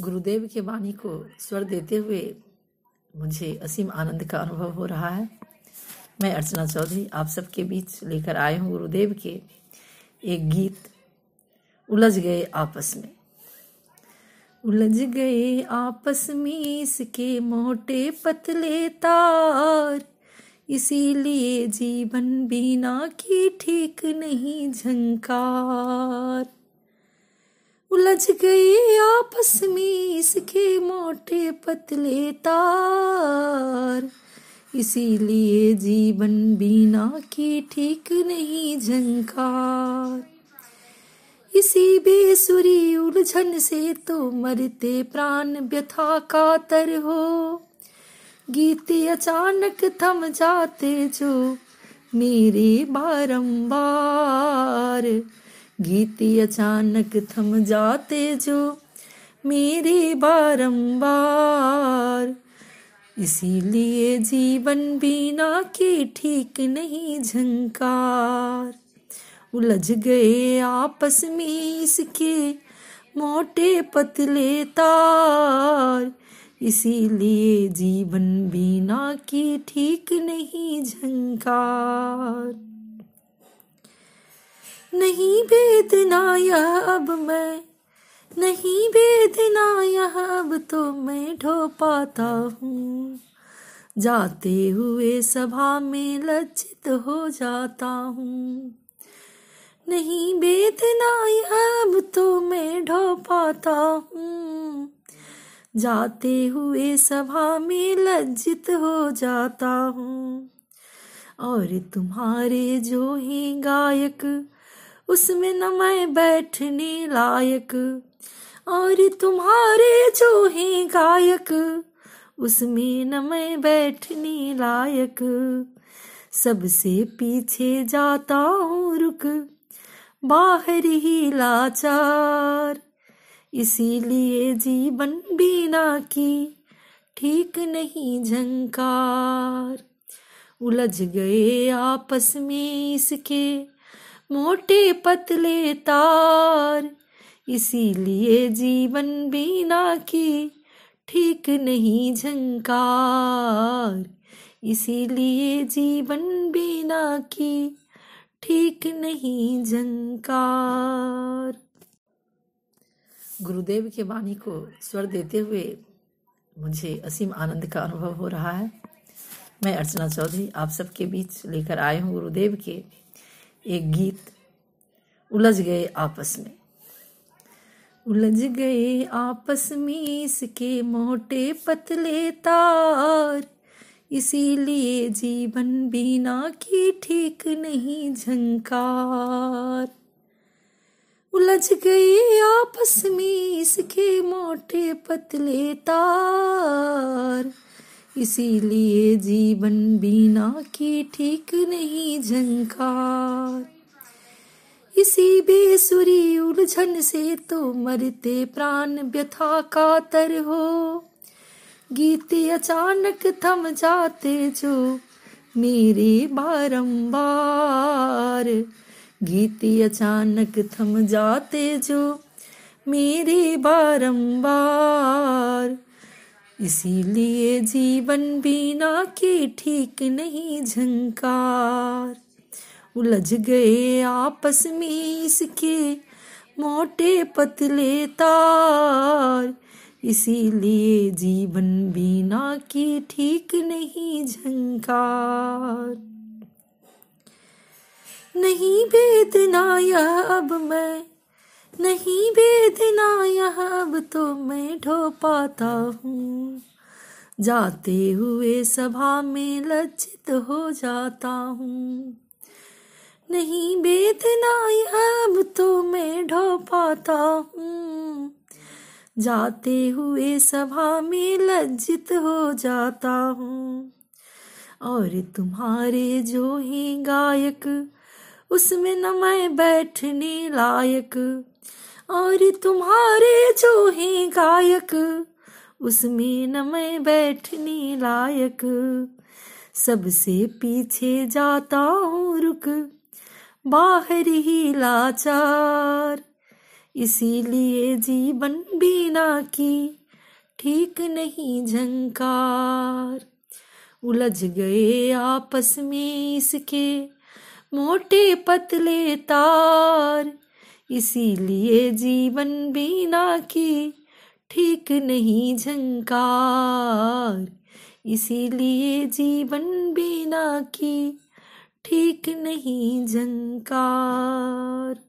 गुरुदेव के वाणी को स्वर देते हुए मुझे असीम आनंद का अनुभव हो रहा है। मैं अर्चना चौधरी, आप सबके बीच लेकर आए हूँ गुरुदेव के एक गीत, उलझ गए आपस में। उलझ गए आपस में इसके मोटे पतले तार, इसीलिए जीवन बिना की ठीक नहीं झंकार। उलझ गए आपस में इसके मोटे पतले तार। इसीलिए जीवन बिना की ठीक नहीं झंकार। इसी बेसुरी उलझन से तो मरते प्राण व्यथा कातर हो। गीते अचानक थम जाते जो मेरे बारंबार। गीते अचानक थम जाते जो मेरे बारंबार। इसीलिए जीवन बिना के ठीक नहीं झंकार। उलझ गए आपस में इसके मोटे पतले तार। इसीलिए जीवन बिना की ठीक नहीं झंकार। नहीं वेदना यह अब मैं, नहीं वेदना यह अब तो मैं ढो पाता हूँ। जाते हुए सभा में लज्जित हो जाता हूँ। नहीं वेदना यह अब तो मैं ढो पाता हूँ। जाते हुए सभा में लज्जित हो जाता हूँ। और तुम्हारे जो ही गायक उसमें न मैं बैठने लायक, और तुम्हारे जो ही गायक, उसमें न मैं बैठने लायक। सबसे पीछे जाता हूँ, रुक, बाहर ही लाचार। इसीलिए जीवन बिना की ठीक नहीं झंकार। उलझ गए आपस में इसके मोटे पतले तार। इसीलिए जीवन बिना की ठीक नहीं झंकार। इसीलिए जीवन बिना की ठीक नहीं झंकार। गुरुदेव के वाणी को स्वर देते हुए मुझे असीम आनंद का अनुभव हो रहा है। मैं अर्चना चौधरी आप सबके बीच लेकर आए हूँ गुरुदेव के एक गीत, उलझ गए आपस में। उलझ गए आपस में इसके मोटे पतले तार, इसीलिए जीवन बिना की ठीक नहीं झंकार। उलझ गए आपस में इसके मोटे पतले तार इसीलिए जीवन बिना की ठीक नहीं झंकार। इसी बेसुरी उलझन से तो मरते प्राण व्यथा कातर हो। गीते अचानक थम जाते जो मेरे बारंबार। गीते अचानक थम जाते जो मेरे बारंबार। इसीलिए जीवन बिना के ठीक नहीं झंकार। उलझ गए आपस में इसके मोटे पतले तार। इसीलिए जीवन बिना के ठीक नहीं झंकार। नहीं वेदना यह अब मैं नहीं बेदना यह, अब तो मैं ढो पाता हूँ। जाते हुए सभा में लज्जित हो जाता हूँ। नहीं बेदना यह, अब तो मैं ढो पाता हूँ। जाते हुए सभा में लज्जित हो जाता हूँ। और तुम्हारे जो ही गायक उसमें न मैं बैठने लायक। और तुम्हारे जो ही गायक, उसमें न मैं बैठने लायक। सबसे पीछे जाता हूँ, रुक, बाहर ही लाचार। इसीलिए जीवन बिना की ठीक नहीं झंकार। उलझ गए आपस में इसके मोटे पतले तार। इसीलिए जीवन बिना की ठीक नहीं झंकार। इसीलिए जीवन बिना की ठीक नहीं झंकार।